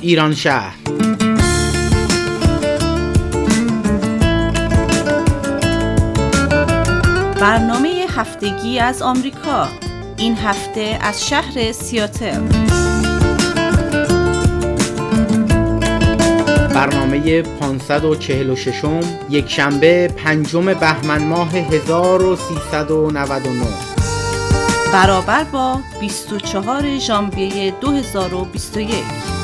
ایران شهر. برنامه هفتگی از آمریکا. این هفته از شهر سیاتل. برنامه 546 یک شنبه پنجم بهمن ماه 1399 برابر با 24 ژانویه 2021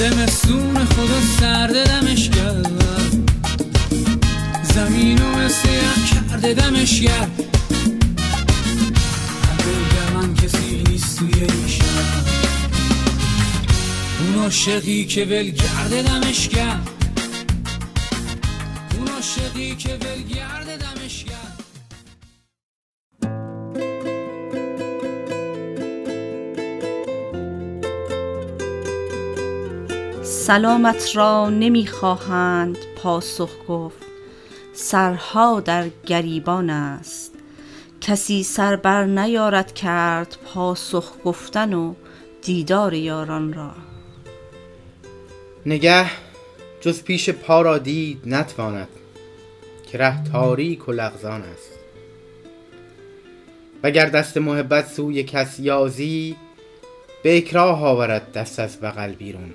زمستون خدا سرد دمش کرد زمین و مثل یخ کرده دمش کرد بگم من کسی نیست توی این شهر. اون عاشقی که ولگرد دمش کرد اون عاشقی که ولگرد دمش سلامت را نمی‌خواهند پاسخ گفت. سرها در گریبان است. کسی سر بر نیارد کرد پاسخ گفتن و دیدار یاران را. نگه جز پیش پا را دید نتواند که ره تاریک و لغزان است. وگر دست محبت سوی کس یازی به اکراه آورد دست از بغل بیرون.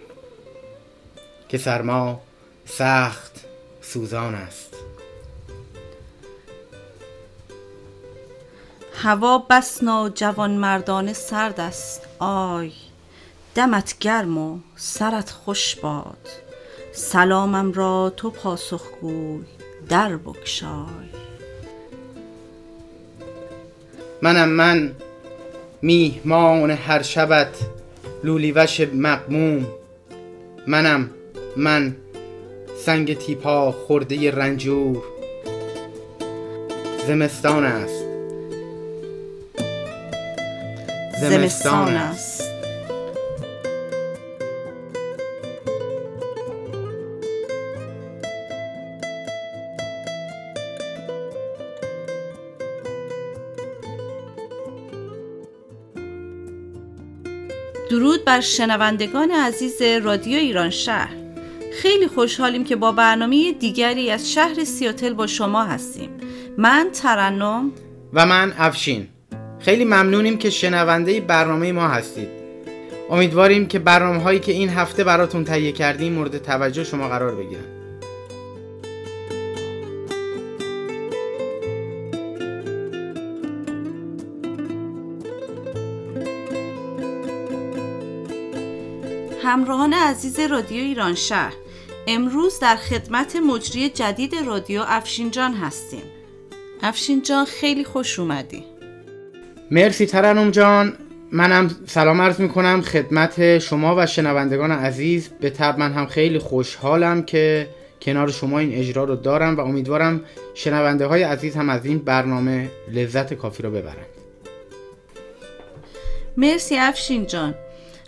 که سرما سخت سوزان است. هوا بس ناجوان مردانه سرد است. آی دمت گرم و سرت خوش باد. سلامم را تو پاسخگوی در بگشای. منم من میهمان هر شبت لولیوش مقموم منم من سنگ تیپا خورده رنجور. زمستان است. زمستان است. درود بر شنوندگان عزیز رادیو ایران شهر. خیلی خوشحالیم که با برنامه دیگری از شهر سیاتل با شما هستیم. من ترنم. و من افشین. خیلی ممنونیم که شنونده برنامه ما هستید. امیدواریم که برنامه هایی که این هفته براتون تهیه کردیم مورد توجه شما قرار بگیرن. همراهان عزیز رادیو ایران شهر. امروز در خدمت مجری جدید رادیو افشین جان هستیم. افشین جان خیلی خوش اومدی. مرسی ترنم جان. منم سلام عرض می کنم خدمت شما و شنوندگان عزیز. به طب من هم خیلی خوشحالم که کنار شما این اجرا رو دارم و امیدوارم شنونده های عزیز هم از این برنامه لذت کافی رو ببرند مرسی افشین جان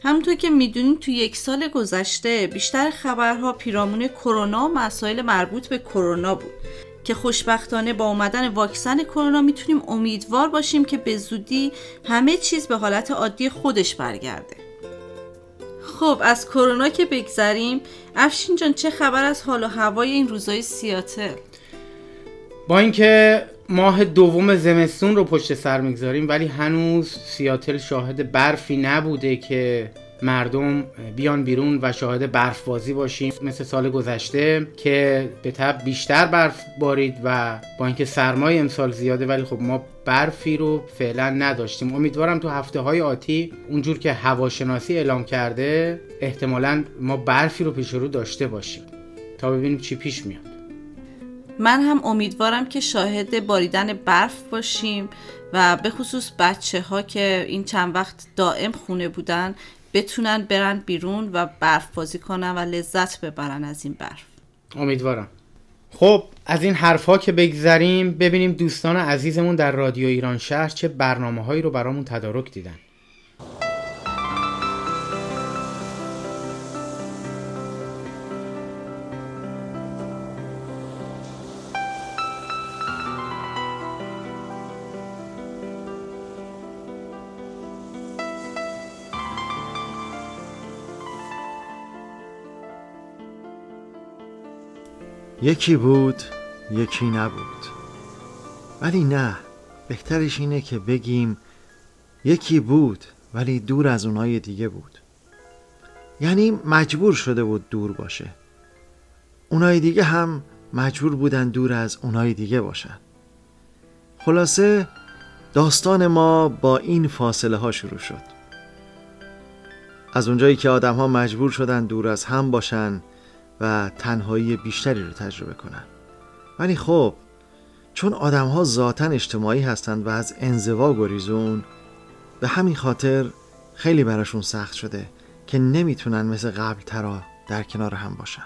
همونطور که می‌دونید تو یک سال گذشته بیشتر خبرها پیرامون کرونا و مسائل مربوط به کرونا بود که خوشبختانه با اومدن واکسن کرونا می‌تونیم امیدوار باشیم که به زودی همه چیز به حالت عادی خودش برگرده. خب از کرونا که بگذریم افشین جان چه خبر از حال و هوای این روزای سیاتل؟ با اینکه ماه دوم زمستون رو پشت سر می‌گذاریم ولی هنوز سیاتل شاهد برفی نبوده که مردم بیان بیرون و شاهد برفبازی باشیم. مثل سال گذشته که به طب بیشتر برف بارید و با اینکه سرمای امسال زیاده ولی خب ما برفی رو فعلا نداشتیم. امیدوارم تو هفته های آتی اونجور که هواشناسی اعلام کرده احتمالا ما برفی رو پیش رو داشته باشیم. تا ببینیم چی پیش میاد. من هم امیدوارم که شاهد باریدن برف باشیم و به خصوص بچه ها که این چند وقت دائم خونه بودن بتونن برن بیرون و برف بازی کنن و لذت ببرن از این برف. امیدوارم. خب از این حرفها که بگذریم ببینیم دوستان عزیزمون در رادیو ایران شهر چه برنامه هایی رو برامون تدارک دیدن. یکی بود یکی نبود. ولی نه بهترش اینه که بگیم یکی بود ولی دور از اونای دیگه بود. یعنی مجبور شده بود دور باشه. اونای دیگه هم مجبور بودن دور از اونای دیگه باشن. خلاصه داستان ما با این فاصله ها شروع شد. از اونجایی که آدم ها مجبور شدن دور از هم باشن و تنهایی بیشتری رو تجربه کنن. ولی خب چون آدم ها ذاتا اجتماعی هستند و از انزوا گریزون به همین خاطر خیلی براشون سخت شده که نمی‌تونن مثل قبل ترا در کنار هم باشن.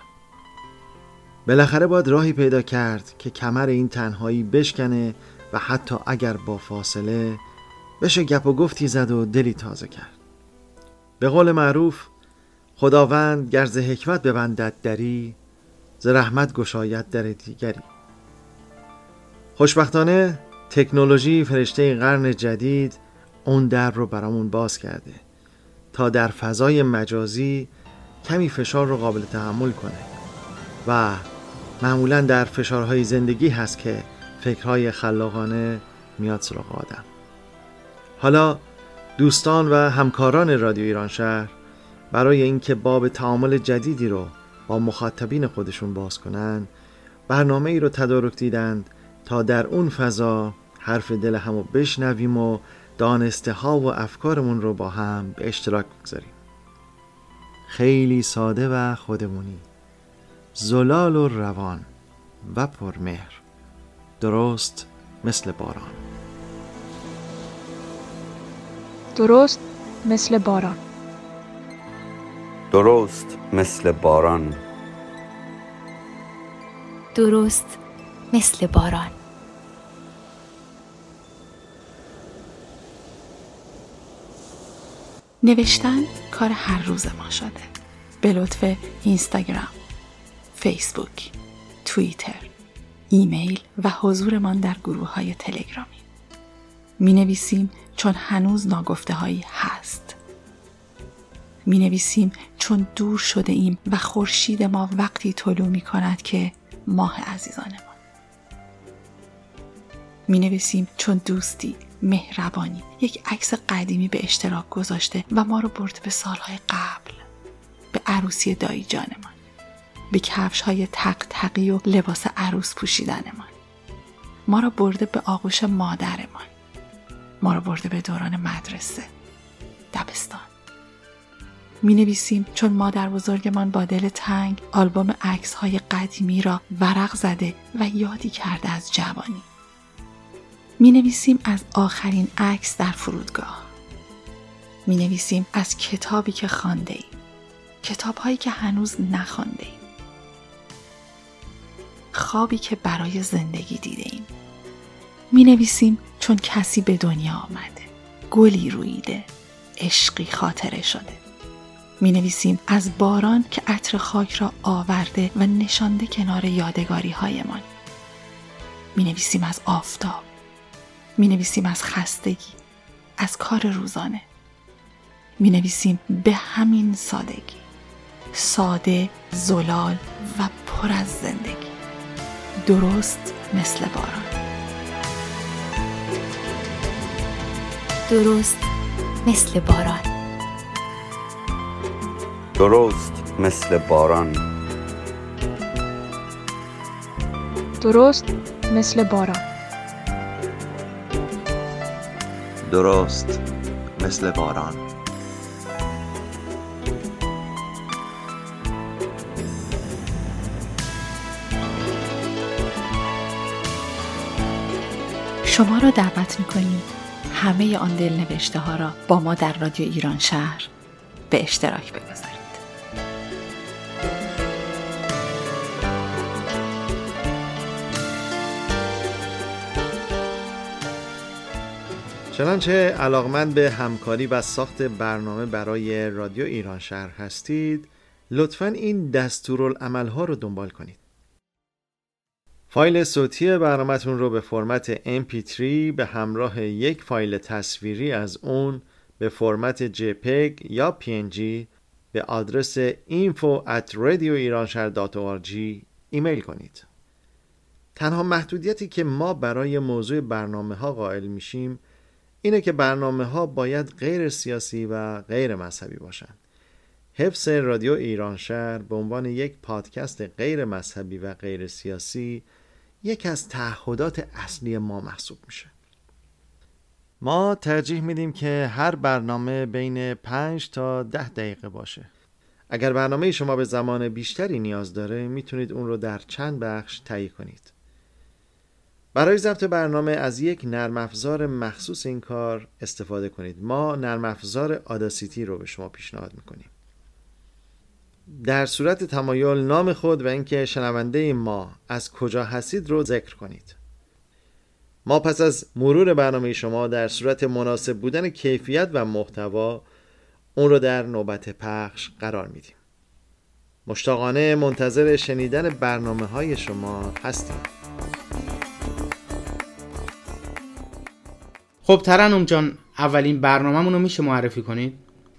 بالاخره باید راهی پیدا کرد که کمر این تنهایی بشکنه و حتی اگر با فاصله بشه گپ و گفتی زد و دلی تازه کرد. به قول معروف خداوند گر ز حکمت ببندد دری ز رحمت گشاید در دیگری. خوشبختانه تکنولوژی فرشته قرن جدید اون در رو برامون باز کرده تا در فضای مجازی کمی فشار رو قابل تحمل کنه و معمولا در فشارهای زندگی هست که فکرهای خلاقانه میاد سراغ آدم. حالا دوستان و همکاران رادیو ایران شهر برای اینکه باب تعامل جدیدی رو با مخاطبین خودشون باز کنن برنامه ای رو تدارک دیدند تا در اون فضا حرف دل همو بشنویم و دانسته ها و افکارمون رو با هم به اشتراک بگذاریم. خیلی ساده و خودمونی. زلال و روان و پرمهر. درست مثل باران. درست مثل باران. درست مثل باران. درست مثل باران. نوشتن کار هر روز ما شده. به لطف اینستاگرام فیسبوک توییتر ایمیل و حضورمان در گروه های تلگرامی. می نویسیم چون هنوز ناگفته هایی هست. می نویسیم چون دور شده ایم و خورشید ما وقتی طلوع می کند که ماه عزیزانمان می نویسیم چون دوستی مهربانی یک عکس قدیمی به اشتراک گذاشته و ما رو برده به سالهای قبل به عروسی دایی جانمان به کفش های تق تقی و لباس عروس پوشیدنمان ما. را برده به آغوش مادرمان ما. را برده به دوران مدرسه دبستان. می نویسیم چون مادر بزرگمان با دل تنگ آلبوم عکس های قدیمی را ورق زده و یادی کرده از جوانی. می نویسیم از آخرین عکس در فرودگاه. می نویسیم از کتابی که خانده ایم کتاب هایی که هنوز نخوانده ایم خوابی که برای زندگی دیده ایم می نویسیم چون کسی به دنیا آمده. گلی رویده عشقی خاطره شده. می نویسیم از باران که عطر خاک را آورده و نشانده کنار یادگاری هایمان می نویسیم از آفتاب. می نویسیم از خستگی از کار روزانه. می نویسیم به همین سادگی. ساده زلال و پر از زندگی. درست مثل باران. درست مثل باران. درست مثل باران. درست مثل باران. درست مثل باران. شما را دعوت می‌کنیم همه آن دل نوشته ها را با ما در رادیو ایران شهر به اشتراک بگذارید چنانچه علاقمند به همکاری و ساخت برنامه برای رادیو ایران شهر هستید لطفا این دستورالعمل ها رو دنبال کنید فایل صوتی برنامهتون رو به فرمت MP3 به همراه یک فایل تصویری از اون به فرمت JPEG یا PNG به آدرس info at ایمیل کنید. تنها محدودیتی که ما برای موضوع برنامه ها قائل میشیم اینه که برنامه ها باید غیر سیاسی و غیر مذهبی باشند. حفظ رادیو ایران شهر به عنوان یک پادکست غیر مذهبی و غیر سیاسی یک از تعهدات اصلی ما محسوب میشه. ما ترجیح میدیم که هر برنامه بین 5 تا 10 دقیقه باشه. اگر برنامه شما به زمان بیشتری نیاز داره می‌تونید اون رو در چند بخش تهیه کنید. برای ضبط برنامه از یک نرم افزار مخصوص این کار استفاده کنید. ما نرم افزار آداسیتی رو به شما پیشنهاد می‌کنیم. در صورت تمایل نام خود و اینکه شنونده ما از کجا هستید رو ذکر کنید. ما پس از مرور برنامه شما در صورت مناسب بودن کیفیت و محتوا اون رو در نوبت پخش قرار میدیم. مشتاقانه منتظر شنیدن برنامه های شما هستیم. خب ترنم جان اولین برنامه‌مون رو میشه معرفی کنید؟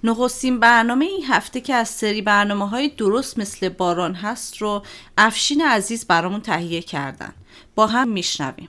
نخستین برنامه این هفته که از سری برنامه های درست مثل باران هست رو افشین عزیز برامون تهیه کردن. با هم میشنویم.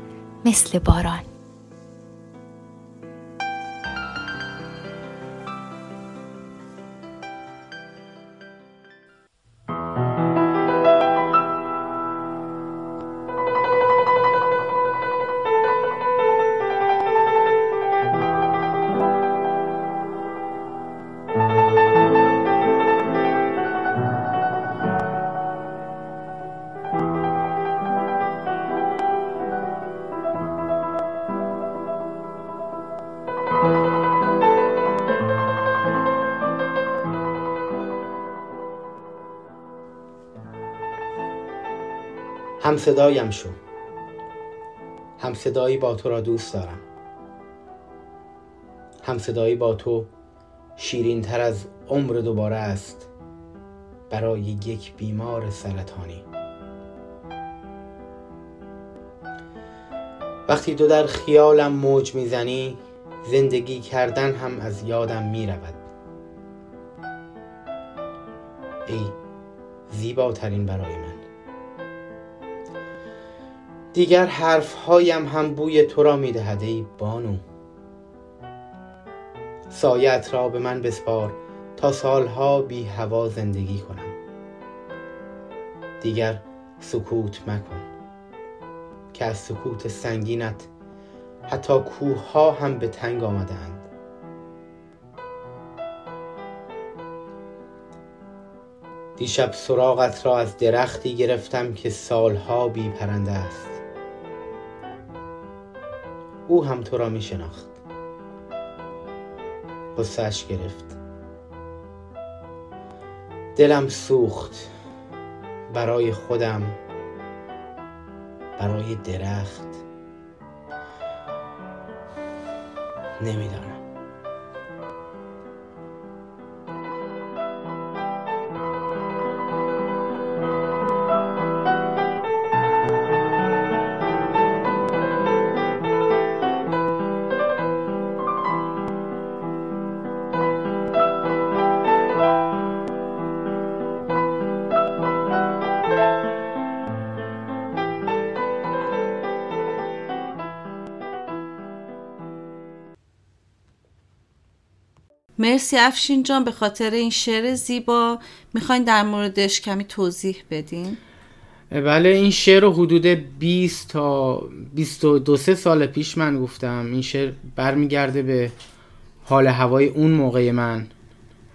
مثل باران. هم صدایم شو. هم صدایی با تو را دوست دارم. هم صدایی با تو شیرین تر از عمر دوباره است. برای یک بیمار سرطانی. وقتی تو در خیالم موج می‌زنی زندگی کردن هم از یادم می‌رود. ای زیباترین برای من. دیگر حرفهایم هم بوی تو را می‌دهد ای بانو. سایت را به من بسپار تا سالها بی هوا زندگی کنم. دیگر سکوت مکن. که از سکوت سنگینت حتی کوه ها هم به تنگ آمدند دیشب سراغت را از درختی گرفتم که سالها بی پرنده است. او هم تو را می شناخت قصهش گرفت. دلم سوخت برای خودم برای درخت. نمی‌دانم. مرسی افشین جان به خاطر این شعر زیبا. می‌خواین در موردش کمی توضیح بدین؟ بله این شعر رو حدود 20 تا 22 سه سال پیش من گفتم. این شعر برمیگرده به حال هوای اون موقع من.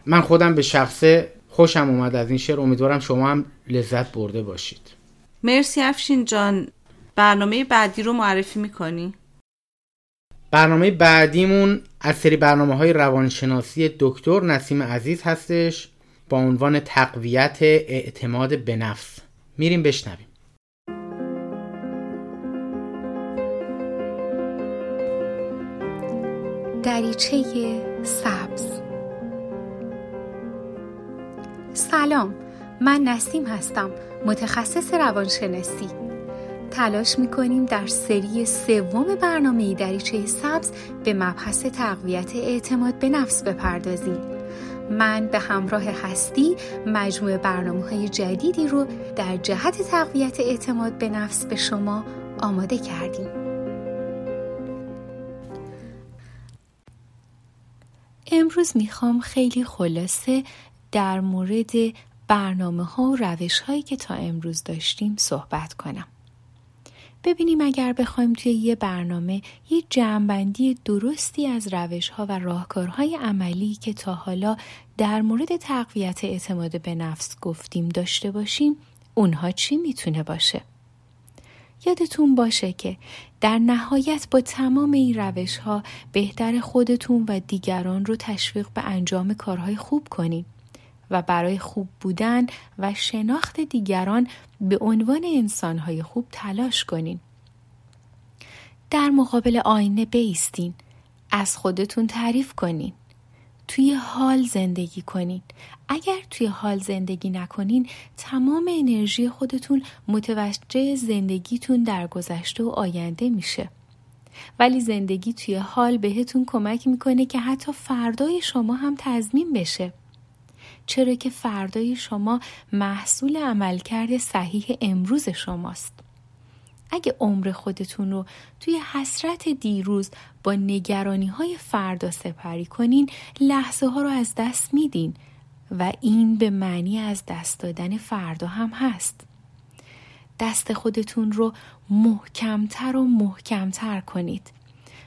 من خودم به شخصه خوشم اومد از این شعر. امیدوارم شما هم لذت برده باشید. مرسی افشین جان. برنامه بعدی رو معرفی می‌کنی؟ برنامه بعدیمون از سری برنامه های روانشناسی دکتر نسیم عزیز هستش با عنوان تقویت اعتماد به نفس. میریم بشنویم. دریچه سبز. سلام من نسیم هستم متخصص روانشناسی. تلاش می‌کنیم در سری سوم برنامه دریچه سبز به مبحث تقویت اعتماد به نفس بپردازیم. من به همراه هستی مجموعه برنامه های جدیدی رو در جهت تقویت اعتماد به نفس به شما آماده کردیم. امروز می‌خوام خیلی خلاصه در مورد برنامه ها و روش هایی که تا امروز داشتیم صحبت کنم. ببینیم اگر بخوایم توی یه برنامه یه جمعبندی درستی از روش ها و راهکارهای عملی که تا حالا در مورد تقویت اعتماد به نفس گفتیم داشته باشیم اونها چی می‌تونه باشه؟ یادتون باشه که در نهایت با تمام این روش ها بهتر خودتون و دیگران رو تشویق به انجام کارهای خوب کنین و برای خوب بودن و شناخت دیگران به عنوان انسانهای خوب تلاش کنین. در مقابل آینه بیستین. از خودتون تعریف کنین. توی حال زندگی کنین. اگر توی حال زندگی نکنین تمام انرژی خودتون متوجه زندگیتون در گذشته و آینده میشه. ولی زندگی توی حال بهتون کمک می‌کنه که حتی فردای شما هم تضمین بشه. چرا که فردای شما محصول عملکرد صحیح امروز شماست. اگه عمر خودتون رو توی حسرت دیروز با نگرانی های فردا سپری کنین لحظه ها رو از دست میدین و این به معنی از دست دادن فردا هم هست. دست خودتون رو محکمتر و محکمتر کنید.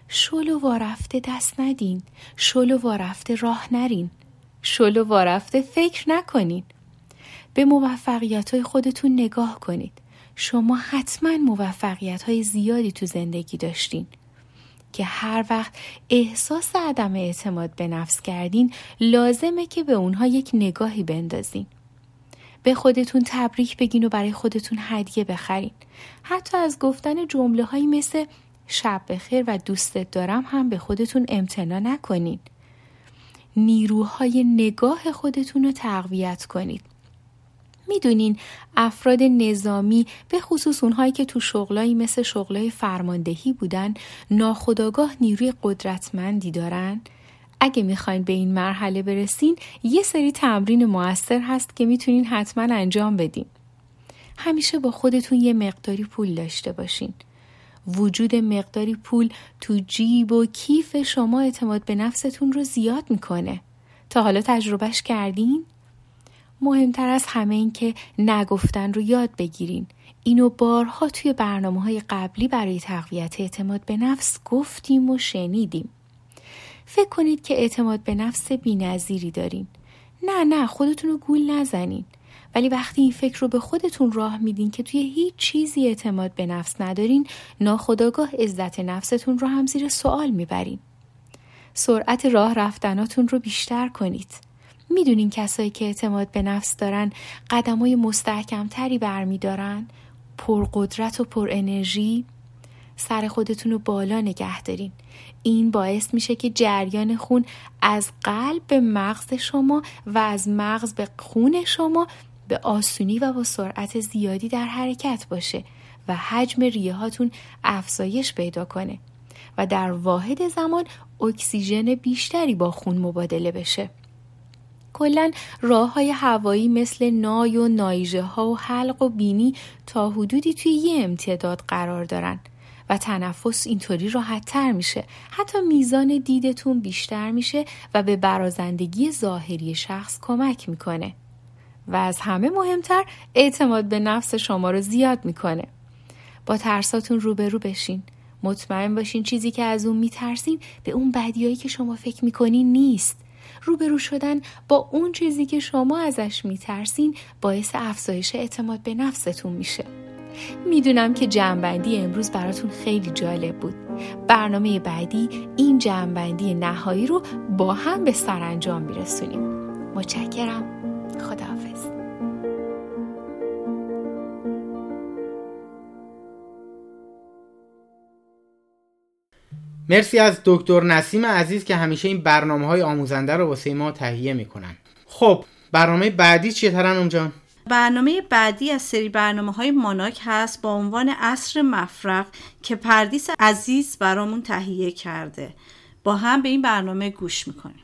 شل و وارفته دست ندین. شل و وارفته راه نرین. شل و وارفته فکر نکنید. به موفقیت های خودتون نگاه کنید. شما حتما موفقیت های زیادی تو زندگی داشتین که هر وقت احساس عدم اعتماد به نفس کردین لازمه که به اونها یک نگاهی بندازین. به خودتون تبریک بگین و برای خودتون هدیه بخرین. حتی از گفتن جمله هایی مثل شب بخیر و دوستت دارم هم به خودتون امتنا نکنین. نیروهای نگاه خودتون رو تقویت کنید. می‌دونین افراد نظامی به خصوص اونهایی که تو شغلایی مثل شغلای فرماندهی بودن ناخداگاه نیروی قدرتمندی دارن؟ اگه می‌خواین به این مرحله برسین یه سری تمرین موثر هست که می‌تونین حتما انجام بدین. همیشه با خودتون یه مقداری پول داشته باشین. وجود مقداری پول تو جیب و کیف شما اعتماد به نفستون رو زیاد می‌کنه. تا حالا تجربهش کردین؟ مهمتر از همه این که نگفتن رو یاد بگیرین. اینو بارها توی برنامه های قبلی برای تقویت اعتماد به نفس گفتیم و شنیدیم. فکر کنید که اعتماد به نفس بینظیری دارین. نه نه خودتون رو گول نزنین. ولی وقتی این فکر رو به خودتون راه میدین که توی هیچ چیزی اعتماد به نفس ندارین ناخداگاه عزت نفستون رو هم زیر سوال می‌برین. سرعت راه رفتناتون رو بیشتر کنید. می‌دونین کسایی که اعتماد به نفس دارن قدمای مستحکمتری برمیدارن پرقدرت و پر انرژی سر خودتون رو بالا نگه دارین این باعث میشه که جریان خون از قلب به مغز شما و از مغز به خون شما به آسونی و با سرعت زیادی در حرکت باشه و حجم ریه هاتون افزایش پیدا کنه و در واحد زمان اکسیژن بیشتری با خون مبادله بشه. کلا راه های هوایی مثل نای و نایژه ها و حلق و بینی تا حدودی توی یه امتداد قرار دارن و تنفس اینطوری راحت تر میشه حتی میزان دیدتون بیشتر میشه و به برازندگی ظاهری شخص کمک می‌کنه و از همه مهمتر اعتماد به نفس شما رو زیاد می‌کنه. با ترساتون روبرو بشین. مطمئن باشین چیزی که از اون میترسین به اون بدیایی که شما فکر می‌کنین نیست. روبرو شدن با اون چیزی که شما ازش میترسین باعث افزایش اعتماد به نفستون میشه. می‌دونم که جمعبندی امروز براتون خیلی جالب بود. برنامه بعدی این جمعبندی نهایی رو با هم به سرانجام میرسونیم. متشکرم. خداحافظ. مرسی از دکتر نسیم عزیز که همیشه این برنامه های آموزنده رو واسه ما تهیه می‌کنن. خب برنامه بعدی چیه ترنم جان؟ برنامه بعدی از سری برنامه های ماناک هست با عنوان اصر مفرق که پردیس عزیز برامون تهیه کرده. با هم به این برنامه گوش می‌کنیم.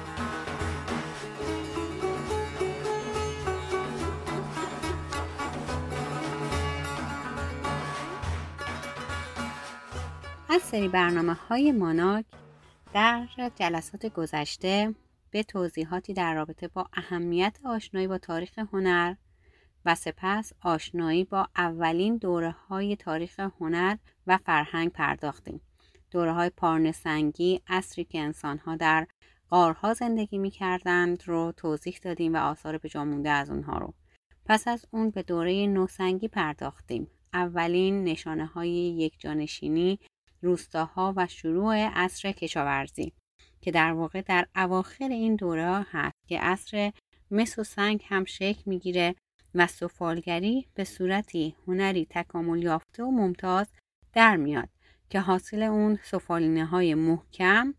از سری برنامه های ماناک در جلسات گذشته به توضیحاتی در رابطه با اهمیت آشنایی با تاریخ هنر و سپس آشنایی با اولین دوره های تاریخ هنر و فرهنگ پرداختیم. دوره های پارنسنگی اصری که انسان ها در قارها زندگی می کردند رو توضیح دادیم و آثار به مونده از اونها رو. پس از اون به دوره نوسنگی پرداختیم. اولین نشانه های یک جانشینی روستاها و شروع عصر کشاورزی که در واقع در اواخر این دوره هست که عصر مس و سنگ هم شکل می‌گیره و سفالگری به صورتی هنری تکامل یافته و ممتاز در میاد که حاصل اون سفالینه های محکم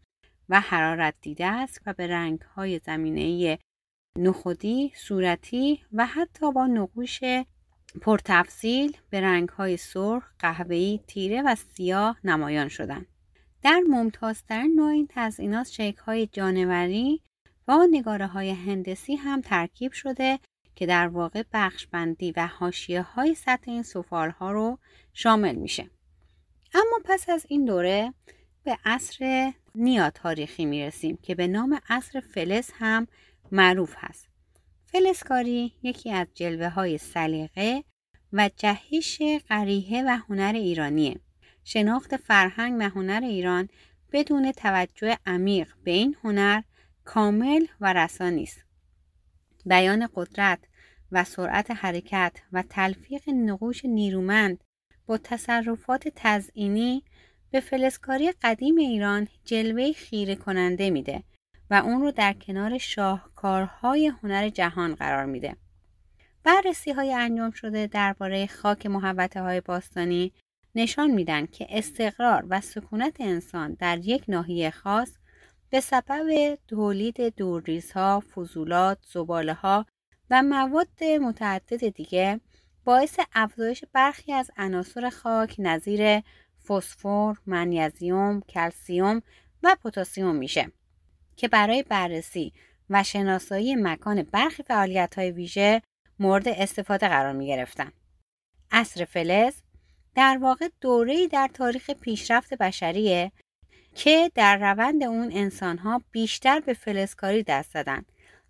و حرارت دیده است و به رنگ های زمینه نخودی، صورتی و حتی با نقوش پرتفصیل به رنگ های سرخ، قهوه‌ای، تیره و سیاه نمایان شدند. در ممتازترین نوع این تزئینات شیک های جانوری و نگاره های هندسی هم ترکیب شده که در واقع بخش بندی و حاشیه های سطح این سفال ها رو شامل میشه. اما پس از این دوره به عصر نیا تاریخی می‌رسیم که به نام عصر فلز هم معروف هست. فلسکاری یکی از جلوه های سلیقه و جهش قریه و هنر ایرانیه. شناخت فرهنگ و هنر ایران بدون توجه عمیق به این هنر کامل و رسانی است. بیان قدرت و سرعت حرکت و تلفیق نقوش نیرومند با تصرفات تزئینی به فلسکاری قدیم ایران جلوه خیره کننده میده و اون رو در کنار شاهکارهای هنر جهان قرار میده. بررسی های انجام شده درباره خاک محوطه های باستانی نشان میدن که استقرار و سکونت انسان در یک ناحیه خاص به سبب تولید دورریزها، فضولات، زباله ها و مواد متعدد دیگه باعث افزایش برخی از عناصر خاک نظیر فسفر، منیزیم، کلسیوم و پتاسیم میشه. که برای بررسی و شناسایی مکان برخی فعالیت های ویژه مورد استفاده قرار می گرفتن. عصر فلز در واقع دوره‌ای در تاریخ پیشرفت بشریه که در روند اون انسانها بیشتر به فلزکاری دست زدن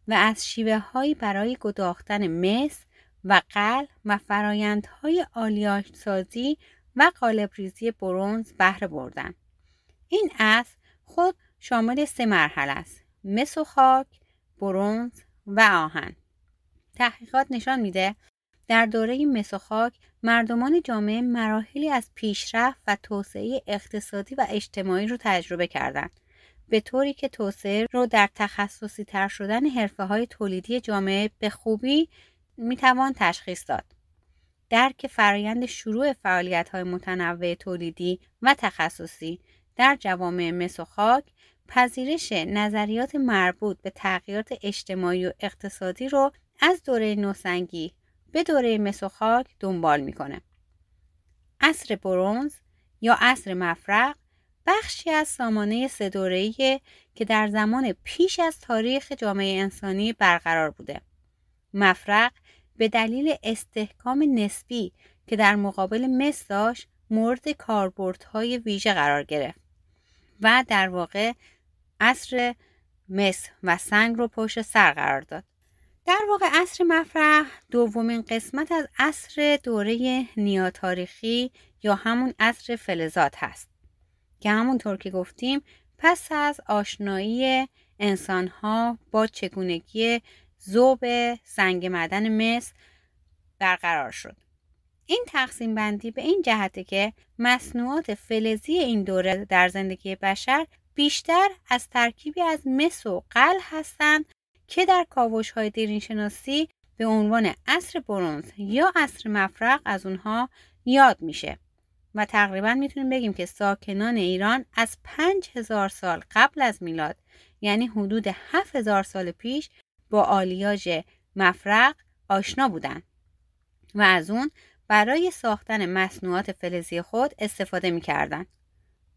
و از شیوه هایی برای گداختن مس و قل و فرایندهای آلیاژ سازی و قالب ریزی برونز بهره بردن. این اصل خود شامل سه مرحله است. مس و خاک، برونز و آهن. تحقیقات نشان میده در دوره مس و خاک مردمان جامعه مراحلی از پیشرفت و توسعه اقتصادی و اجتماعی رو تجربه کردند. به طوری که توسعه رو در تخصصی تر شدن حرفه های تولیدی جامعه به خوبی می‌توان تشخیص داد. درک فرایند شروع فعالیت های متنوع تولیدی و تخصصی در جوامع مس و خاک پذیرش نظریات مربوط به تغییرات اجتماعی و اقتصادی رو از دوره نوسنگی به دوره مس و خاک دنبال می‌کنه. عصر برونز یا عصر مفرق بخشی از سامانه سه دوره‌ایه که در زمان پیش از تاریخ جامعه انسانی برقرار بوده. مفرق به دلیل استحکام نسبی که در مقابل مس داشت مورد کاربردهای ویژه قرار گرفت و در واقع عصر مس و سنگ رو پشت سر قرار داد. در واقع عصر مفرح دومین قسمت از عصر دوره نیاتاریخی یا همون عصر فلزات هست که همونطور که گفتیم پس از آشنایی انسانها با چگونگی زوب سنگ معدن مس برقرار شد این تقسیم بندی به این جهته که مصنوعات فلزی این دوره در زندگی بشر بیشتر از ترکیبی از مس و قل هستند که در کاوش های دیرین شناسی به عنوان عصر برونز یا عصر مفرق از اونها یاد میشه. و تقریبا می‌تونیم بگیم که ساکنان ایران از 5000 سال قبل از میلاد یعنی حدود 7000 سال پیش با آلیاژ مفرق آشنا بودند. و از اون برای ساختن مصنوعات فلزی خود استفاده می‌کردند.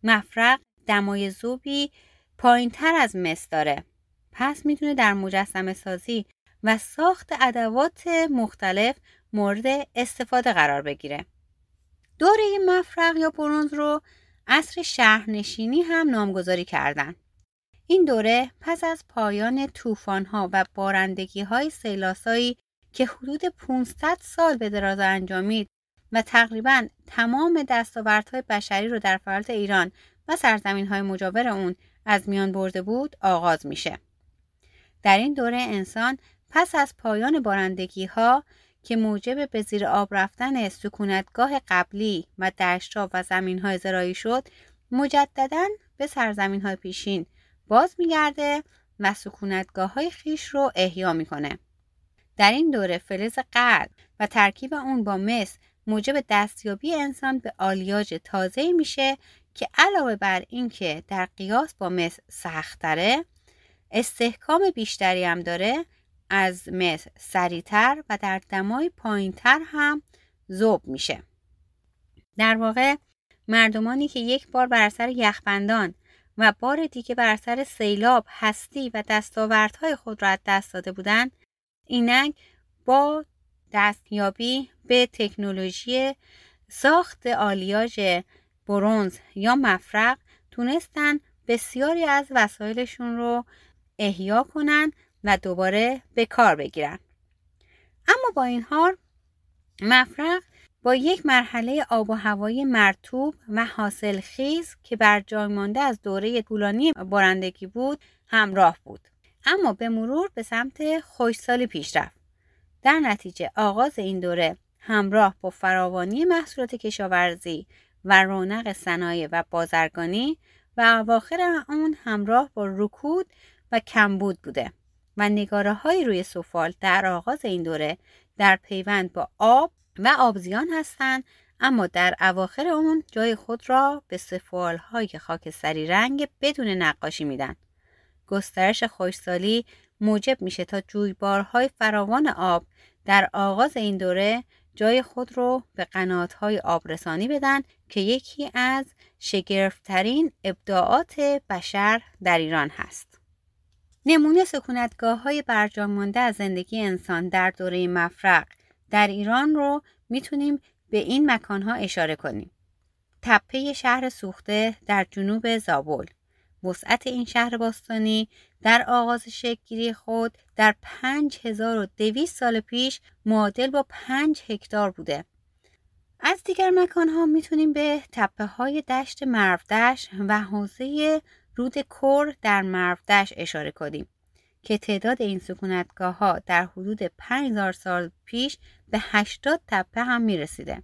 مفرق دمای زوبی پایین تر از مس داره پس می‌تونه در مجسمه سازی و ساخت ادوات مختلف مورد استفاده قرار بگیره. دوره مفرق یا برونز رو عصر شهرنشینی هم نامگذاری کردن. این دوره پس از پایان ها و بارندگی های سیلاسایی که حدود 500 سال به دراز انجامید و تقریبا تمام دستاوردهای بشری رو در فعالیت ایران و سرزمین های مجاور اون از میان برده بود آغاز میشه. در این دوره انسان پس از پایان بارندگی ها که موجب به زیر آب رفتن سکونتگاه قبلی و دشتها و زمین های زرایی شد مجددا به سرزمین های پیشین باز میگرده و سکونتگاه های خیش رو احیا می‌کنه. در این دوره فلز قلب و ترکیب اون با مس موجب دستیابی انسان به آلیاژ تازه میشه که علاوه بر اینکه در قیاس با مس سختره استحکام بیشتری هم داره از مس سریعتر و در دمای پایینتر هم زوب میشه. در واقع مردمانی که یک بار بر اثر یخبندان و بار دیگه بر اثر سیلاب هستی و دستاوردهای خود را از دست داده بودند اینک با دستیابی به تکنولوژی ساخت آلیاژ برونز یا مفرق تونستن بسیاری از وسایلشون رو احیا کنن و دوباره به کار بگیرن. اما با این حال مفرق با یک مرحله آب و هوایی مرتوب و حاصل خیز که بر جای مانده از دوره طولانی بارندگی بود همراه بود. اما به مرور به سمت خوشسالی پیش رفت در نتیجه آغاز این دوره همراه با فراوانی محصولات کشاورزی و رونق صنایع و بازرگانی و اواخر اون همراه با رکود و کمبود بوده و نگاره روی سفال در آغاز این دوره در پیوند با آب و آبزیان هستند اما در اواخر اون جای خود را به سفال های خاکستری رنگ بدون نقاشی میدن. گسترش خوشسالی موجب میشه تا جویبارهای فراوان آب در آغاز این دوره جای خود رو به قناتهای آبرسانی بدن که یکی از شگرفترین ابداعات بشر در ایران هست. نمونه سکونتگاه های برجام مانده از زندگی انسان در دوره مفرق در ایران رو می‌تونیم به این مکان اشاره کنیم. تپه شهر سوخته در جنوب زابل وسعت این شهر باستانی در آغاز شکلگیری خود در 5200 سال پیش معادل با 5 هکتار بوده. از دیگر مکان ها می‌تونیم به تپه های دشت مرودش و حوزه رود کور در مرودش اشاره کنیم که تعداد این سکونتگاه ها در حدود 5000 سال پیش به 80 تپه هم می‌رسیده.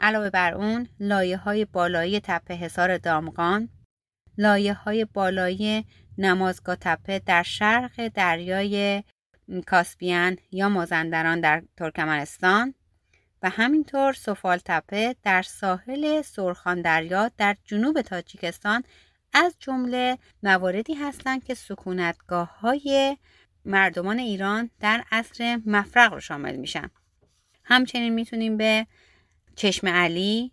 علاوه بر اون لایه های بالایی تپه حصار دامغان لایه های بالایی نمازگاه تپه در شرق دریای کاسپیان یا مازندران در ترکمنستان و همینطور سفال تپه در ساحل سرخان دریا در جنوب تاجیکستان از جمله مواردی هستند که سکونتگاه های مردمان ایران در عصر مفرق رو شامل میشن. همچنین می‌تونیم به چشم علی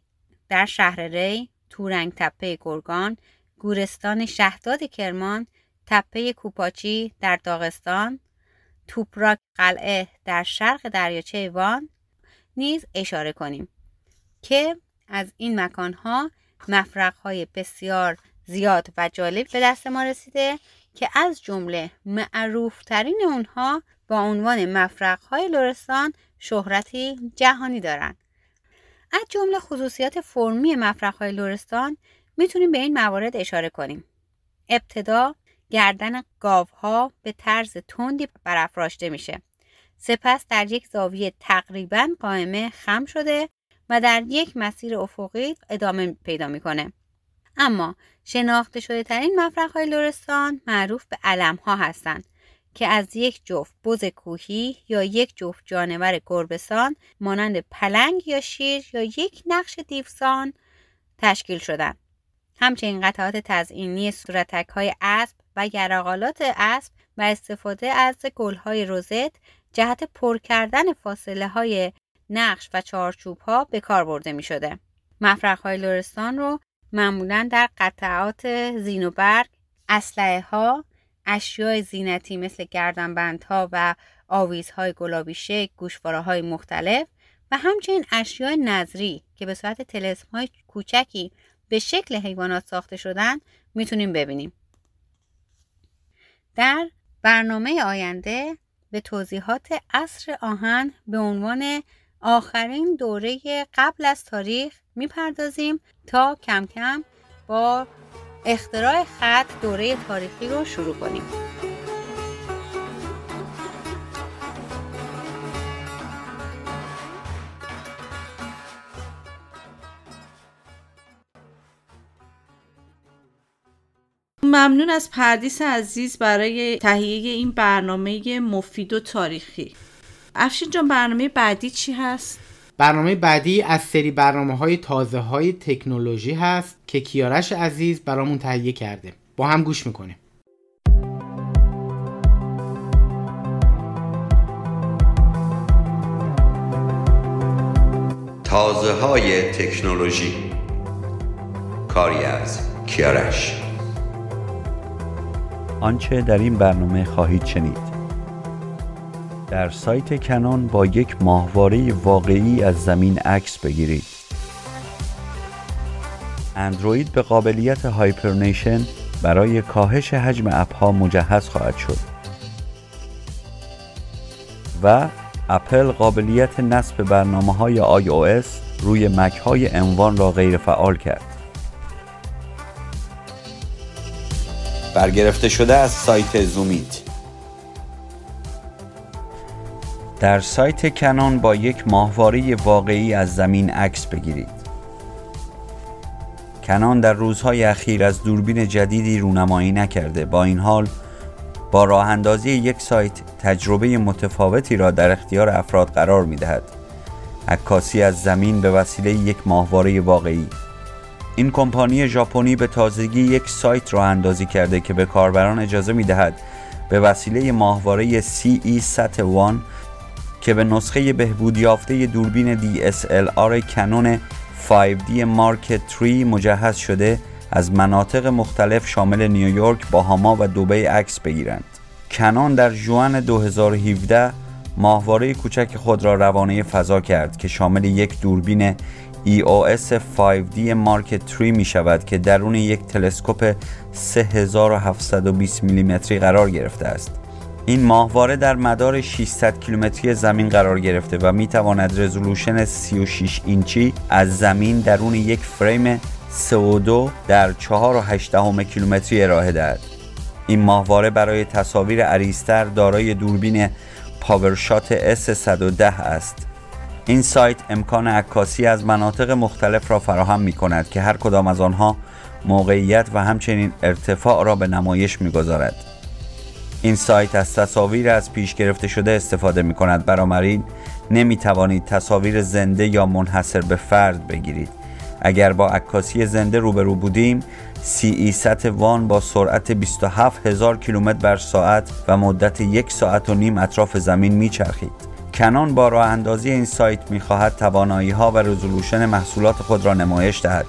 در شهر ری تورنگ تپه گرگان گورستان شهداد کرمان تپه کوپاچی در داغستان توپراک قلعه در شرق دریاچه وان نیز اشاره کنیم که از این مکانها مفرقهای بسیار زیاد و جالب به دست ما رسیده که از جمله معروفترین اونها با عنوان مفرقهای لرستان شهرتی جهانی دارند. از جمله خصوصیات فرمی مفرقهای لرستان می‌تونیم به این موارد اشاره کنیم. ابتدا گردن گاوها به طرز تندی برافراشته میشه. سپس در یک زاویه تقریبا قائمه خم شده و در یک مسیر افقی ادامه پیدا می‌کنه. اما شناخته شده ترین مفرق های لورستان معروف به علم ها هستند که از یک جفت بز کوهی یا یک جفت جانور گربسان مانند پلنگ یا شیر یا یک نقش دیوسان تشکیل شدند. همچنین قطعات تزئینی صورتک های اسب و یراقالات اسب و استفاده از گل های روزت جهت پر کردن فاصله های نقش و چارچوب ها به کار برده می شده. مفرق های لورستان رو معمولا در قطعات زین و برگ، اسلحه ها، اشیاء زینتی مثل گردنبندها و آویزهای گلابی شک، گوشواره های مختلف و همچنین اشیاء نظری که به صورت تلسم های کوچکی به شکل حیوانات ساخته شدن می‌تونیم ببینیم. در برنامه آینده به توضیحات عصر آهن به عنوان آخرین دوره قبل از تاریخ می‌پردازیم تا کم کم با اختراع خط دوره تاریخی رو شروع کنیم. ممنون از پردیس عزیز برای تهیه این برنامه مفید و تاریخی. افشین جان برنامه بعدی چی هست؟ برنامه بعدی از سری برنامه های تازه های تکنولوژی هست که کیارش عزیز برامون تهیه کرده. با هم گوش می‌کنیم. تازه های تکنولوژی. کاری از کیارش. آنچه در این برنامه خواهید شنید. در سایت Canon با یک ماهواره واقعی از زمین عکس بگیرید. اندروید به قابلیت hibernation برای کاهش حجم اپها مجهز خواهد شد. و اپل قابلیت نصب برنامه های iOS روی مک های انوان را غیر فعال کرد. برگرفته شده از سایت زومیت. در سایت کنون با یک ماهواره واقعی از زمین عکس بگیرید. کنان در روزهای اخیر از دوربین جدیدی رونمایی نکرده. با این حال با راه اندازی یک سایت تجربه متفاوتی را در اختیار افراد قرار می دهد عکاسی از زمین به وسیله یک ماهواره واقعی. این کمپانی ژاپنی به تازگی یک سایت را اندازی کرده که به کاربران اجازه می دهد به وسیله ماهواره CE SAT 1 که به نسخه بهبود یافته دوربین DSLR کنون 5D مارک 3 مجهز شده از مناطق مختلف شامل نیویورک، باهاما و دبی عکس بگیرند. کنان در جوان 2017 ماهواره کوچک خود را روانه فضا کرد که شامل یک دوربین EOS 5D مارک 3 می شود که درون یک تلسکوپ 3720 میلیمتری قرار گرفته است. این ماهواره در مدار 600 کیلومتری زمین قرار گرفته و می تواند رزولوشن 36 اینچی از زمین درون یک فریم CO2 در 4.8 کیلومتری ارائه دهد. این ماهواره برای تصاویر عریضتر دارای دوربین پاورشات S110 است. این سایت امکان عکاسی از مناطق مختلف را فراهم می کند که هر کدام از آنها موقعیت و همچنین ارتفاع را به نمایش می گذارد. این سایت از تصاویر از پیش گرفته شده استفاده می کند بنابراین نمی توانید تصاویر زنده یا منحصر به فرد بگیرید اگر با عکاسی زنده روبرو بودیم سی ای ست وان با سرعت 27 هزار کیلومتر بر ساعت و مدت یک ساعت و نیم اطراف زمین میچرخید. کنان با راه اندازی این سایت می‌خواهد توانایی ها و رزولوشن محصولات خود را نمایش دهد.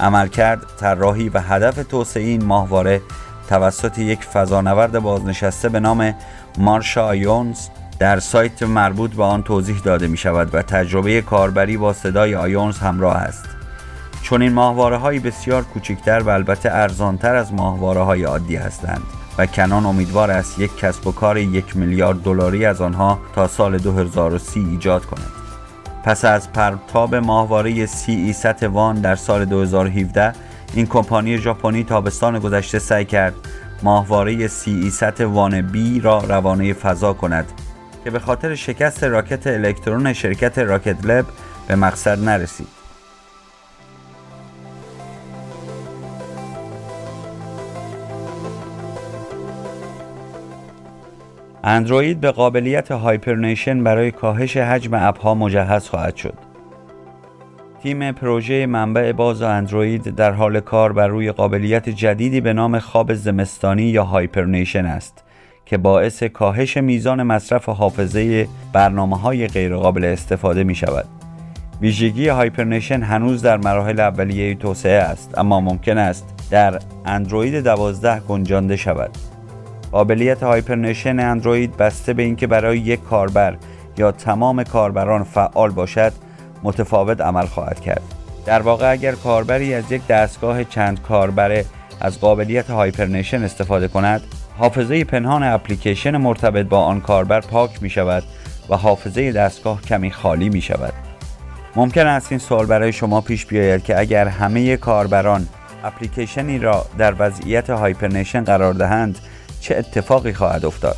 عملکرد، طراحی و هدف توسعه این ماهواره توسط یک فضانورد بازنشسته به نام مارشا آیونز در سایت مربوط به آن توضیح داده می شود و تجربه کاربری با صدای آیونز همراه است. چون این ماهواره های بسیار کوچکتر و البته ارزانتر از ماهواره های عادی هستند و Canon امیدوار است یک کسب و کار یک میلیارد دلاری از آنها تا سال 2030 ایجاد کند. پس از پرتاب ماهواره CE-SAT-I در سال 2017 این کمپانی ژاپنی تابستان گذشته سعی کرد ماهواره سی ای ست وان بی را روانه فضا کند که به خاطر شکست راکت الکترون شرکت Rocket Lab به مقصد نرسید. اندروید به قابلیت hibernation برای کاهش حجم اپها مجهز خواهد شد. تیم پروژه منبع باز اندروید در حال کار بر روی قابلیت جدیدی به نام خواب زمستانی یا hibernation است که باعث کاهش میزان مصرف حافظه برنامه های غیرقابل استفاده می شود. ویژگی hibernation هنوز در مراحل اولیه توسعه است اما ممکن است در اندروید 12 گنجانده شود. قابلیت hibernation اندروید بسته به اینکه برای یک کاربر یا تمام کاربران فعال باشد متفاوت عمل خواهد کرد. در واقع اگر کاربری از یک دستگاه چند کاربره از قابلیت hibernation استفاده کند حافظه پنهان اپلیکیشن مرتبط با آن کاربر پاک می شود و حافظه دستگاه کمی خالی می شود. ممکن است این سوال برای شما پیش بیاید که اگر همه کاربران اپلیکیشنی را در وضعیت hibernation قرار دهند چه اتفاقی خواهد افتاد؟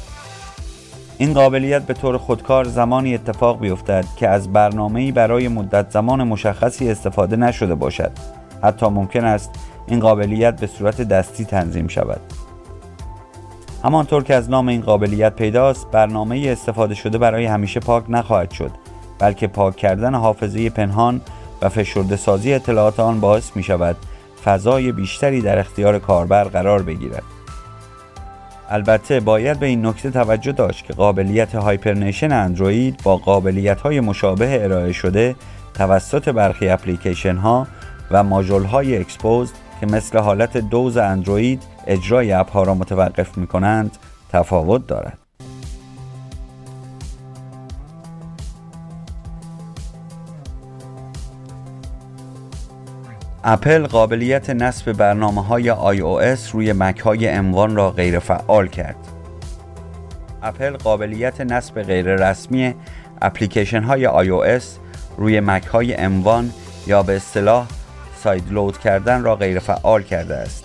این قابلیت به طور خودکار زمانی اتفاق بیفتد که از برنامه‌ای برای مدت زمان مشخصی استفاده نشده باشد. حتی ممکن است این قابلیت به صورت دستی تنظیم شود. همانطور که از نام این قابلیت پیداست برنامه استفاده شده برای همیشه پاک نخواهد شد بلکه پاک کردن حافظه پنهان و فشرده سازی اطلاعات آن باعث می شود فضای بیشتری در اختیار کاربر قرار بگیرد. البته باید به این نکته توجه داشت که قابلیت hibernation اندروید با قابلیت های مشابه ارائه شده توسط برخی اپلیکیشن ها و ماژول های Xposed که مثل حالت دوز اندروید اجرای اپ ها را متوقف می کنند تفاوت دارد. اپل قابلیت نصب برنامه های iOS روی مک های M1 را غیر فعال کرد. اپل قابلیت نصب غیر رسمی اپلیکیشن های iOS روی مک های M1 یا به اصطلاح sideload کردن را غیر فعال کرده است.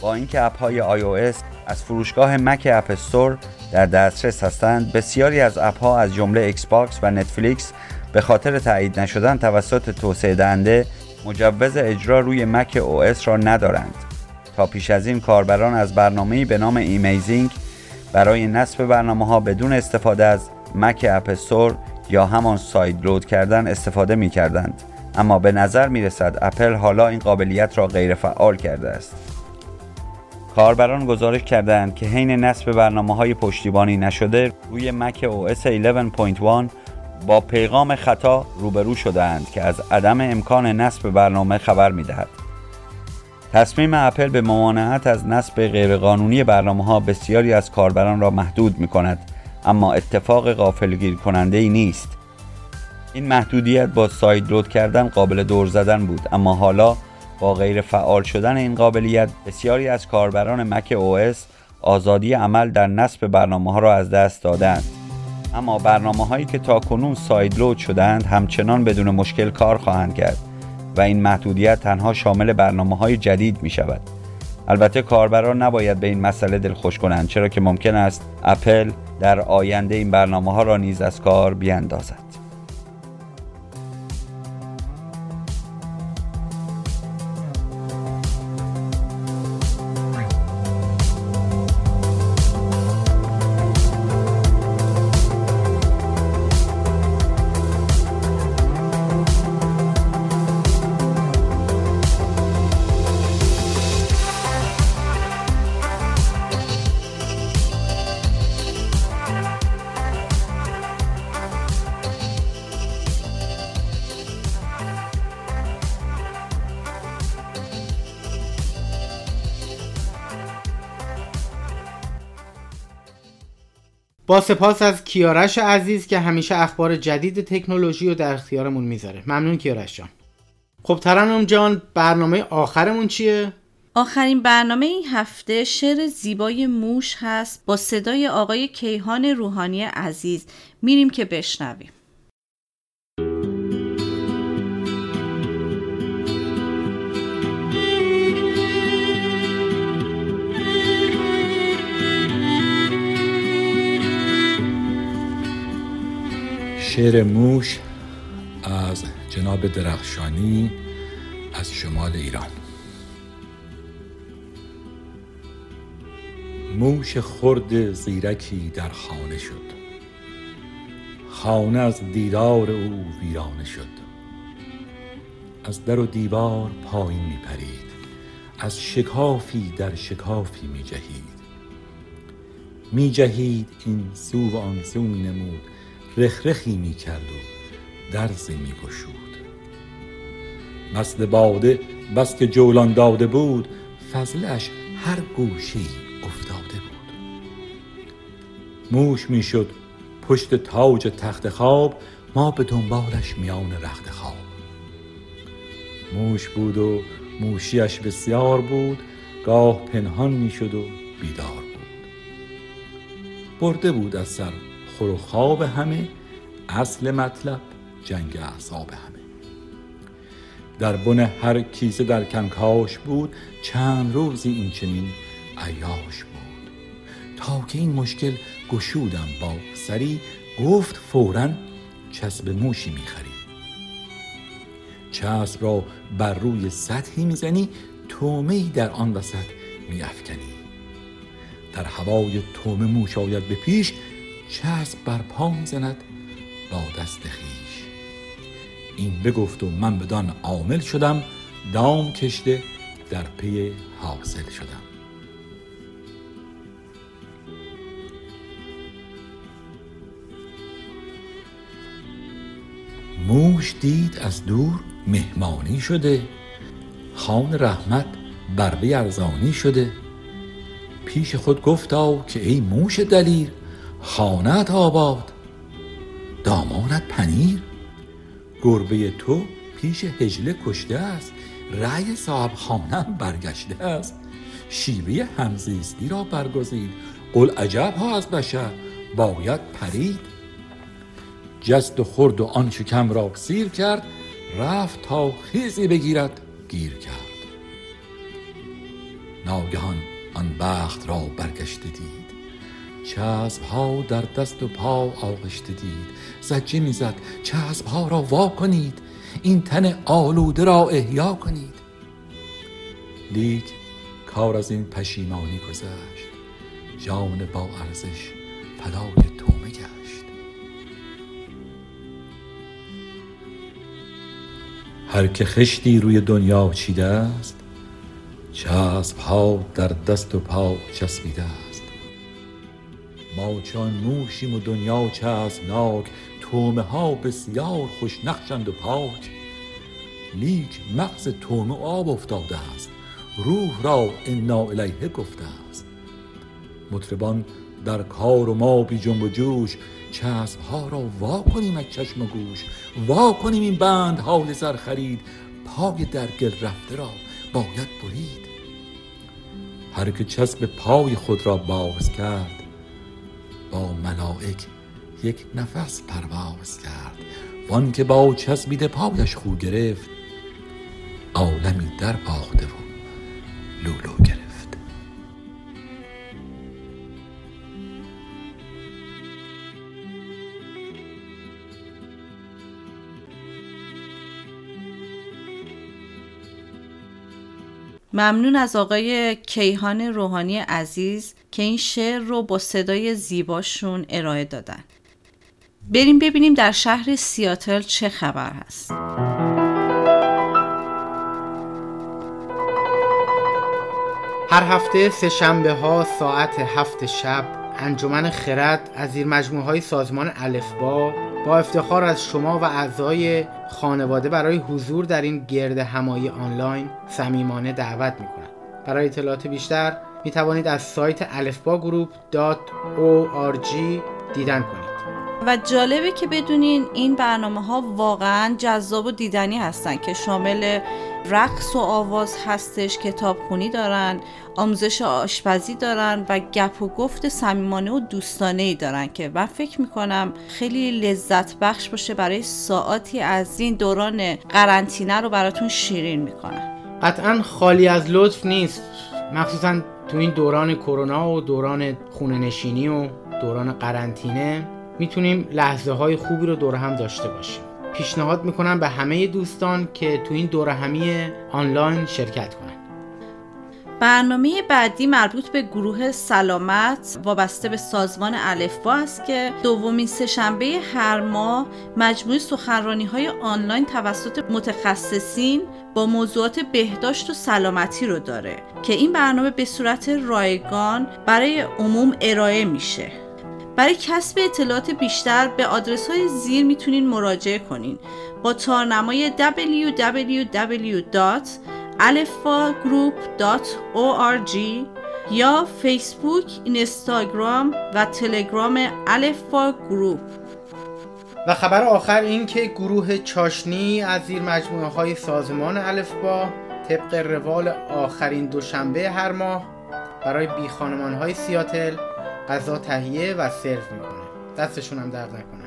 با اینکه اپ های iOS از فروشگاه Mac App Store در دسترس هستند بسیاری از اپ ها از جمله Xbox و Netflix به خاطر تایید نشدن توسط توسعه دهنده مجوز اجرا روی macOS را ندارند. تا پیش از این کاربران از برنامه‌ای به نام iMazing برای نصب برنامه ها بدون استفاده از Mac App Store یا همان ساید لود کردن استفاده می کردند اما به نظر می رسد اپل حالا این قابلیت را غیر فعال کرده است. کاربران گزارش کردند که حین نصب برنامه های پشتیبانی نشده روی مک OS 11.1 با پیغام خطا روبرو شدهاند که از عدم امکان نصب برنامه خبر می دهد. تصمیم اپل به ممانعت از نصب غیرقانونی برنامه ها بسیاری از کاربران را محدود می کند اما اتفاق غافلگیر کننده ای نیست این محدودیت با سایدلود کردن قابل دور زدن بود اما حالا با غیر فعال شدن این قابلیت بسیاری از کاربران مک او آزادی عمل در نصب برنامه ها را از دست دادند اما برنامه هایی که تا کنون سایدلود شدند همچنان بدون مشکل کار خواهند کرد و این محدودیت تنها شامل برنامه های جدید می شود البته کاربران نباید به این مسئله دلخوش کنند چرا که ممکن است اپل در آینده این برنامه ها را نیز از کار بیاندازد. با سپاس از کیارش عزیز که همیشه اخبار جدید تکنولوژی رو در اختیارمون می‌ذاره. ممنون کیارش جان. خب ترنم جان برنامه آخرمون چیه؟ آخرین برنامه این هفته شعر زیبای موش هست با صدای آقای کیهان روحانی عزیز. میریم که بشنویم. شعر موش از جناب درخشانی از شمال ایران. موش خرد زیرکی در خانه شد. خانه از دیدار او ویرانه شد. از در و دیوار پایین می پرید. از شکافی در شکافی می جهید. می جهید این سو و آن سو می نمود. رخرخی می کرد و درزی می گشود مثل باده بس که جولان داده بود فضلش هر گوشی افتاده بود. موش می شد پشت تاج تخت خواب ما به دنبالش میان رخت خواب. موش بود و موشیش بسیار بود گاه پنهان می شد و بیدار بود. برده بود از سر خور و خواب همه اصل مطلب جنگ اعصاب همه. در بن هر کیسه در کنکاش بود چند روزی این چنین عیاش بود. تا که این مشکل گشودم با سری گفت فورا چسب موشی می‌خری. چسب را بر روی سطحی می‌زنی تومه در آن وسط میافکنی. در هوای تومه موش آید به پیش چسب بر پا زند با دست خیش این بگفت و من بدان عامل شدم دام کشته در پی حاصل شدم. موش دید از دور مهمانی شده خان رحمت بر ارزانی شده. پیش خود گفتا که ای موش دلیر خانت آباد. دامانت پنیر. گربه تو پیش هجله کشته است. رأی صاحب خانم برگشته است. شیوه همزیستی را برگزید. قل عجب ها از بشر. باید پرید. جست و خورد و آن شکم را سیر کرد. رفت تا خیزی بگیرد. گیر کرد. ناگهان آن بخت را برگشته دید. چسب ها در دست و پا آغشته دید. زجه می‌زد چسب ها را وا کنید. این تن آلوده را احیا کنید. لیک کار از این پشیمانی گذشت. جان با ارزش فدای تومه گشت. هر که خشتی روی دنیا چیده است چسب ها در دست و پا چسبیده است. ما چون موشیم و دنیا چسبناک تومه ها بسیار خوش نقشند و پاک. لیک مغز تومه آب افتاده است روح را انا الیه گفته است. مطربان در کار و ما بی جنب و جوش چسب ها را وا کنیم از چشم و گوش. وا کنیم این بند حال زر خرید پای در گل رفته را باید برید. هر که چسب پای خود را باز کرد ملائک یک نفس پرواز کرد. وان که با چسبیده پایش خو گرفت عالمی در باخته و لولو ممنون از آقای کیهان روحانی عزیز که این شعر رو با صدای زیباشون ارائه دادن. بریم ببینیم در شهر سیاتل چه خبر هست. هر هفته سه شنبه ها ساعت هفت شب انجمن خرد از زیر مجموعه های سازمان الفبا با افتخار از شما و اعضای خانواده برای حضور در این گرد همایی آنلاین صمیمانه دعوت می کنند. برای اطلاعات بیشتر می توانید از سایت الفبا گروپ دیدن کنید. و جالبه که بدونین این برنامه ها واقعا جذاب و دیدنی هستن که شامل رقص و آواز هستش کتابخونی دارن آموزش آشپزی دارن و گپ و گفت صمیمانه و دوستانه ای دارن که من فکر می‌کنم خیلی لذت بخش باشه برای ساعاتی از این دوران قرنطینه رو براتون شیرین می‌کنن قطعا خالی از لطف نیست. مخصوصا تو این دوران کرونا و دوران خونه نشینی و دوران قرنطینه می‌تونیم لحظه های خوبی رو دور هم داشته باشیم. پیشنهاد می‌کنم به همه دوستان که تو این دوره همی آنلاین شرکت کنن. برنامه بعدی مربوط به گروه سلامت وابسته به سازمان الفبا است که دومین سهشنبه هر ماه مجموعه سخنرانی های آنلاین توسط متخصصین با موضوعات بهداشت و سلامتی رو داره که این برنامه به صورت رایگان برای عموم ارائه میشه. برای کسب اطلاعات بیشتر به آدرس های زیر می‌تونین مراجعه کنین. با تارنمای www.alfagroup.org یا فیسبوک، اینستاگرام و تلگرام الفا گروپ. و خبر آخر این که گروه چاشنی از زیر مجموعه های سازمان الفبا طبق روال آخرین دوشنبه هر ماه برای بی خانمان های سیاتل غذا تهیه و سرو می‌کنه. دستشون هم درد نکنه.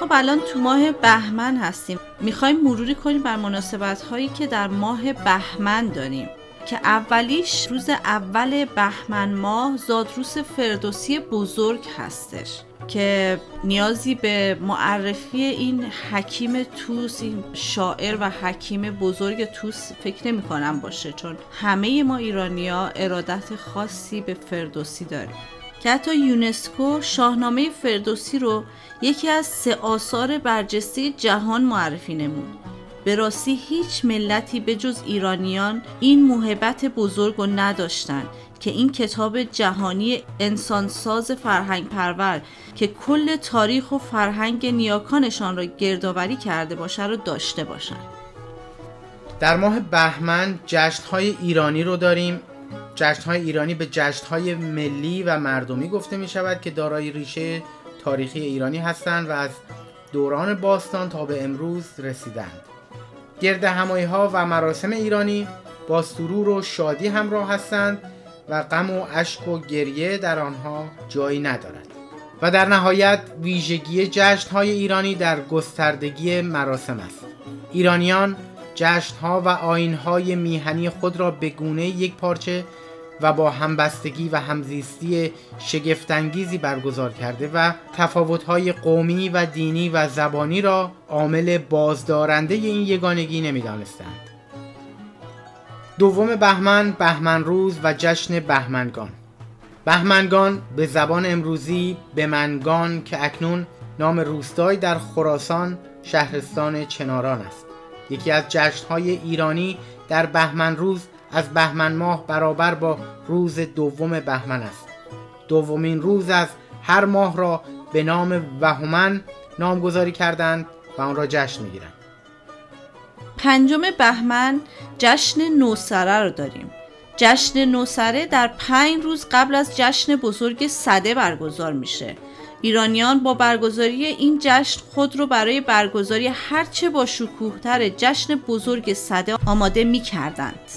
خب الان تو ماه بهمن هستیم. می‌خوایم مروری کنیم بر مناسبت هایی که در ماه بهمن داریم. که اولیش روز اول بهمن ماه زادروس فردوسی بزرگ هستش. که نیازی به معرفی این حکیم توس این شاعر و حکیم بزرگ توس فکر نمی کنم باشه چون همه ما ایرانیا ارادت خاصی به فردوسی داریم. که حتی یونسکو شاهنامه فردوسی رو یکی از سه آثار برجسته جهان معرفی نمود. به راستی هیچ ملتی به جز ایرانیان این موهبت بزرگ رو نداشتن. که این کتاب جهانی انسانساز فرهنگ پرور که کل تاریخ و فرهنگ نیاکانشان را گردآوری کرده باشه رو داشته باشن در ماه بهمن جشنهای ایرانی رو داریم. جشنهای ایرانی به جشنهای ملی و مردمی گفته می شود که دارای ریشه تاریخی ایرانی هستند و از دوران باستان تا به امروز رسیدند. گرد همایی ها و مراسم ایرانی با سرور و شادی همراه هستند. و غم و اشک و گریه در آنها جایی ندارد و در نهایت ویژگی جشن های ایرانی در گستردگی مراسم است ایرانیان جشن ها و آین های میهنی خود را به گونه یک پارچه و با همبستگی و همزیستی شگفتانگیزی برگزار کرده و تفاوت‌های قومی و دینی و زبانی را عامل بازدارنده این یگانگی نمی‌دانستند. دوم بهمن بهمن روز و جشن بهمنگان. بهمنگان به زبان امروزی بمنگان که اکنون نام روستایی در خراسان شهرستان چناران است. یکی از جشنهای ایرانی در بهمن روز از بهمن ماه برابر با روز دوم بهمن است. دومین روز از هر ماه را به نام وهمن نامگذاری کردند و آن را جشن می‌گیرند. پنجم بهمن جشن نوسره رو داریم جشن نوسره در پنج روز قبل از جشن بزرگ صده برگزار میشه ایرانیان با برگزاری این جشن خود رو برای برگزاری هرچه با شکوهتر جشن بزرگ صده آماده می کردند.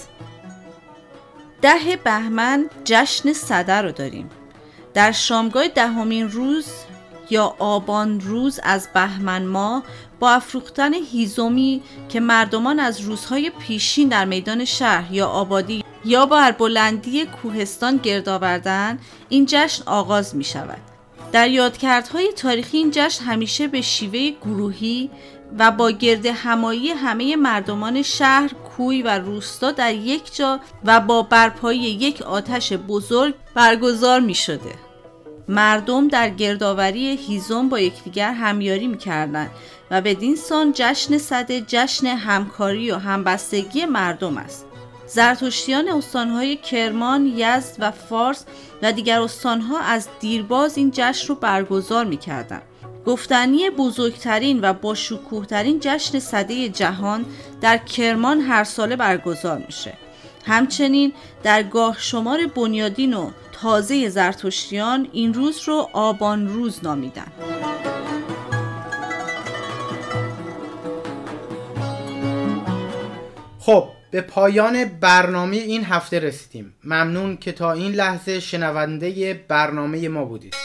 ده بهمن جشن صده رو داریم. در شامگاه دهمین روز یا آبان روز از بهمن ماه با افروختن هیزومی که مردمان از روزهای پیشین در میدان شهر یا آبادی یا بر بلندی کوهستان گرد آوردن این جشن آغاز می شود. در یادکردهای تاریخی این جشن همیشه به شیوه گروهی و با گرد همایی همه مردمان شهر، کوی و روستا در یک جا و با برپایی یک آتش بزرگ برگزار می شده. مردم در گردآوری هیزم با یکدیگر همیاری می‌کردند و بدین سان جشن صده جشن همکاری و همبستگی مردم است زرتشتیان استانهای کرمان، یزد و فارس و دیگر استانها از دیرباز این جشن رو برگزار می‌کردند. گفتنی بزرگترین و با شکوهترین جشن صده جهان در کرمان هر ساله برگزار میشه. همچنین در گاه شمار بنیادین و تازه زرتشتیان این روز رو آبان روز نامیدن. خب به پایان برنامه این هفته رسیدیم. ممنون که تا این لحظه شنونده برنامه ما بودید.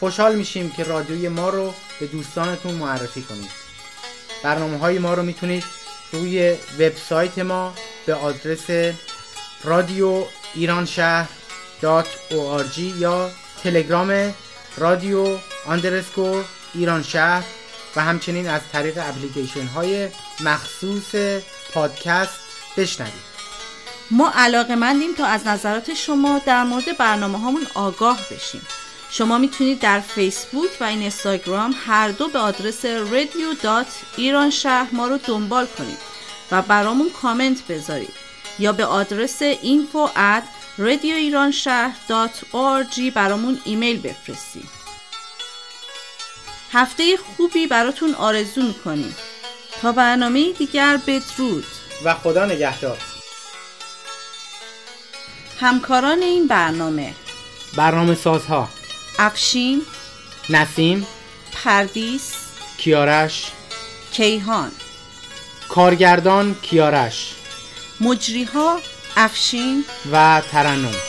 خوشحال میشیم که رادیوی ما رو به دوستانتون معرفی کنید. برنامه های ما رو می‌تونید روی وبسایت ما به آدرس رادیو ایران شهر یا تلگرام رادیو اندرسکور ایران شهر و همچنین از طریق اپلیکیشن های مخصوص پادکست بشنوید. ما علاقه مندیم تا از نظرات شما در مورد برنامه هامون آگاه بشیم. شما می‌تونید در فیسبوک و این اینستاگرام هر دو به آدرس رادیو ایران شهر ما رو دنبال کنید و برامون کامنت بذارید یا به آدرس info at radioiranshahr.org برامون ایمیل بفرستید. هفته خوبی براتون آرزو می‌کنیم. تا برنامه دیگر بدرود. و خدا نگهدار. همکاران این برنامه. برنامه سازها. افشین نسیم پردیس کیارش کیهان. کارگردان کیارش. مجریها افشین و ترنم.